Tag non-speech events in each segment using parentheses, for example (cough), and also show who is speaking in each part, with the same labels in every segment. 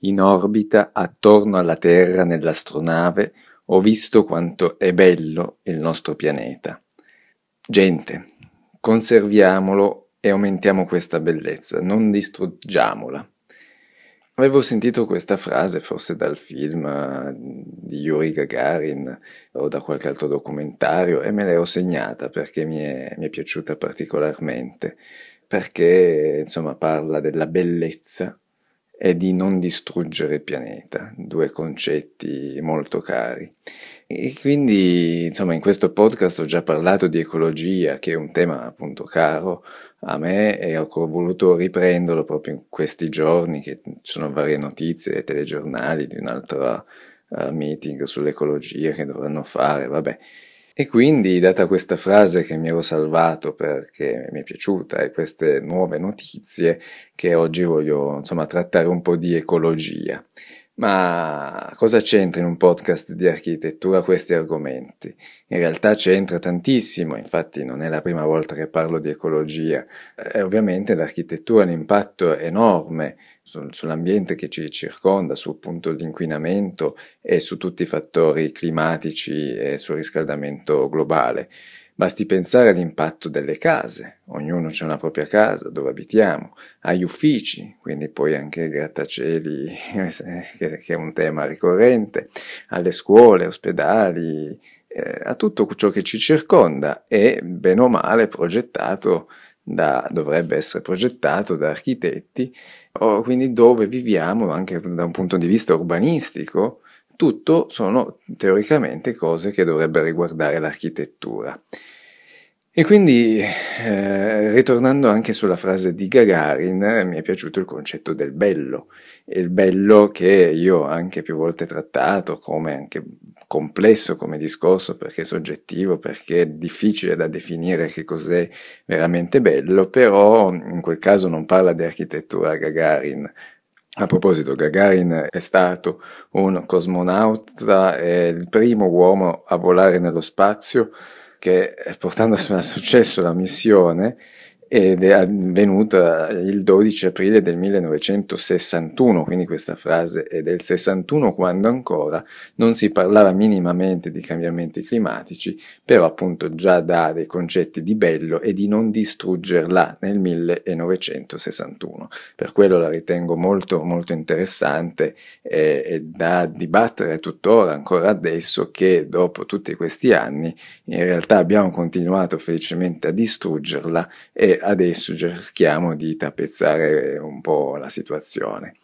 Speaker 1: in orbita attorno alla Terra nell'astronave, ho visto quanto è bello il nostro pianeta. Gente, conserviamolo e aumentiamo questa bellezza, non distruggiamola. Avevo sentito questa frase forse dal film eh, di Yuri Gagarin o da qualche altro documentario e me l'ero segnata perché mi è, mi è piaciuta particolarmente, perché insomma parla della bellezza e di non distruggere il pianeta, due concetti molto cari. E quindi, insomma, in questo podcast ho già parlato di ecologia, che è un tema appunto caro a me e ho voluto riprenderlo proprio in questi giorni che ci sono varie notizie telegiornali di un altro uh, meeting sull'ecologia che dovranno fare, vabbè. E quindi, data questa frase che mi ero salvato perché mi è piaciuta e queste nuove notizie, che oggi voglio insomma trattare un po' di ecologia. Ma cosa c'entra in un podcast di architettura questi argomenti? In realtà c'entra tantissimo, infatti non è la prima volta che parlo di ecologia. E ovviamente l'architettura ha un impatto enorme sull'ambiente che ci circonda, su appunto l'inquinamento e su tutti i fattori climatici e sul riscaldamento globale. Basti pensare all'impatto delle case, ognuno c'è una propria casa dove abitiamo, agli uffici, quindi poi anche ai grattacieli, (laughs) che è un tema ricorrente, alle scuole, ospedali, eh, a tutto ciò che ci circonda. E bene o male progettato da, dovrebbe essere progettato da architetti, o quindi dove viviamo anche da un punto di vista urbanistico, tutto sono teoricamente cose che dovrebbero riguardare l'architettura. E quindi, eh, ritornando anche sulla frase di Gagarin, mi è piaciuto il concetto del bello, il bello che io ho anche più volte trattato come anche complesso come discorso perché soggettivo, perché è difficile da definire che cos'è veramente bello, però in quel caso non parla di architettura Gagarin, a proposito, Gagarin è stato un cosmonauta, è il primo uomo a volare nello spazio, che portandosi a successo la missione ed è avvenuta il 12 aprile del 1961, quindi questa frase è del 61 quando ancora non si parlava minimamente di cambiamenti climatici, però appunto già da dei concetti di bello e di non distruggerla nel 1961. Per quello la ritengo molto molto interessante e, e da dibattere tuttora ancora adesso che dopo tutti questi anni in realtà abbiamo continuato felicemente a distruggerla e adesso cerchiamo di tappezzare un po' la situazione.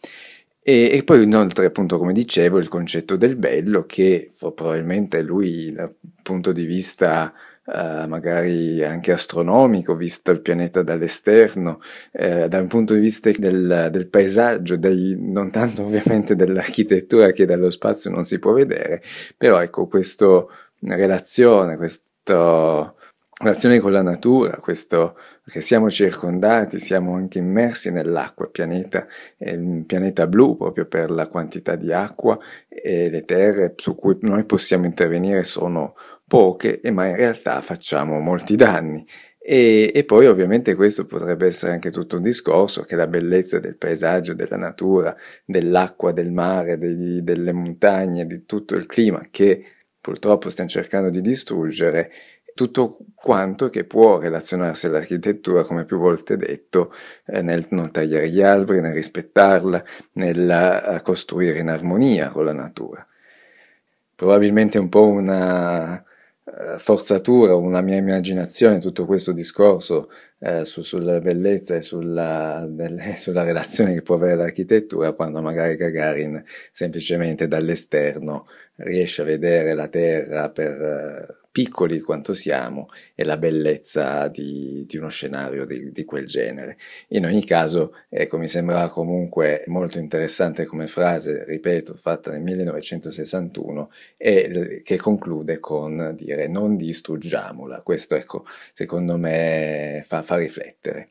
Speaker 1: E, e, poi inoltre, appunto, come dicevo, il concetto del bello, che probabilmente lui, dal punto di vista eh, magari anche astronomico, visto il pianeta dall'esterno, eh, dal punto di vista del, del paesaggio, dei, non tanto ovviamente dell'architettura che dallo spazio non si può vedere, però ecco, questa relazione, questo relazione con la natura, questo che siamo circondati, siamo anche immersi nell'acqua, il pianeta è pianeta blu proprio per la quantità di acqua e le terre su cui noi possiamo intervenire sono poche, ma in realtà facciamo molti danni. E, e, poi ovviamente questo potrebbe essere anche tutto un discorso che la bellezza del paesaggio, della natura, dell'acqua, del mare, dei, delle montagne, di tutto il clima che purtroppo stiamo cercando di distruggere, tutto quanto che può relazionarsi all'architettura, come più volte detto, eh, nel non tagliare gli alberi, nel rispettarla, nel eh, costruire in armonia con la natura. Probabilmente un po' una uh, forzatura, una mia immaginazione, tutto questo discorso eh, su, sulla bellezza e sulla, delle, (laughs) sulla, relazione che può avere l'architettura, quando magari Gagarin semplicemente dall'esterno riesce a vedere la Terra per piccoli quanto siamo e la bellezza di, di uno scenario di, di, quel genere. In ogni caso, ecco, mi sembrava comunque molto interessante come frase, ripeto, fatta nel 1961 e che conclude con dire non distruggiamola. Questo, ecco, secondo me fa, fa riflettere.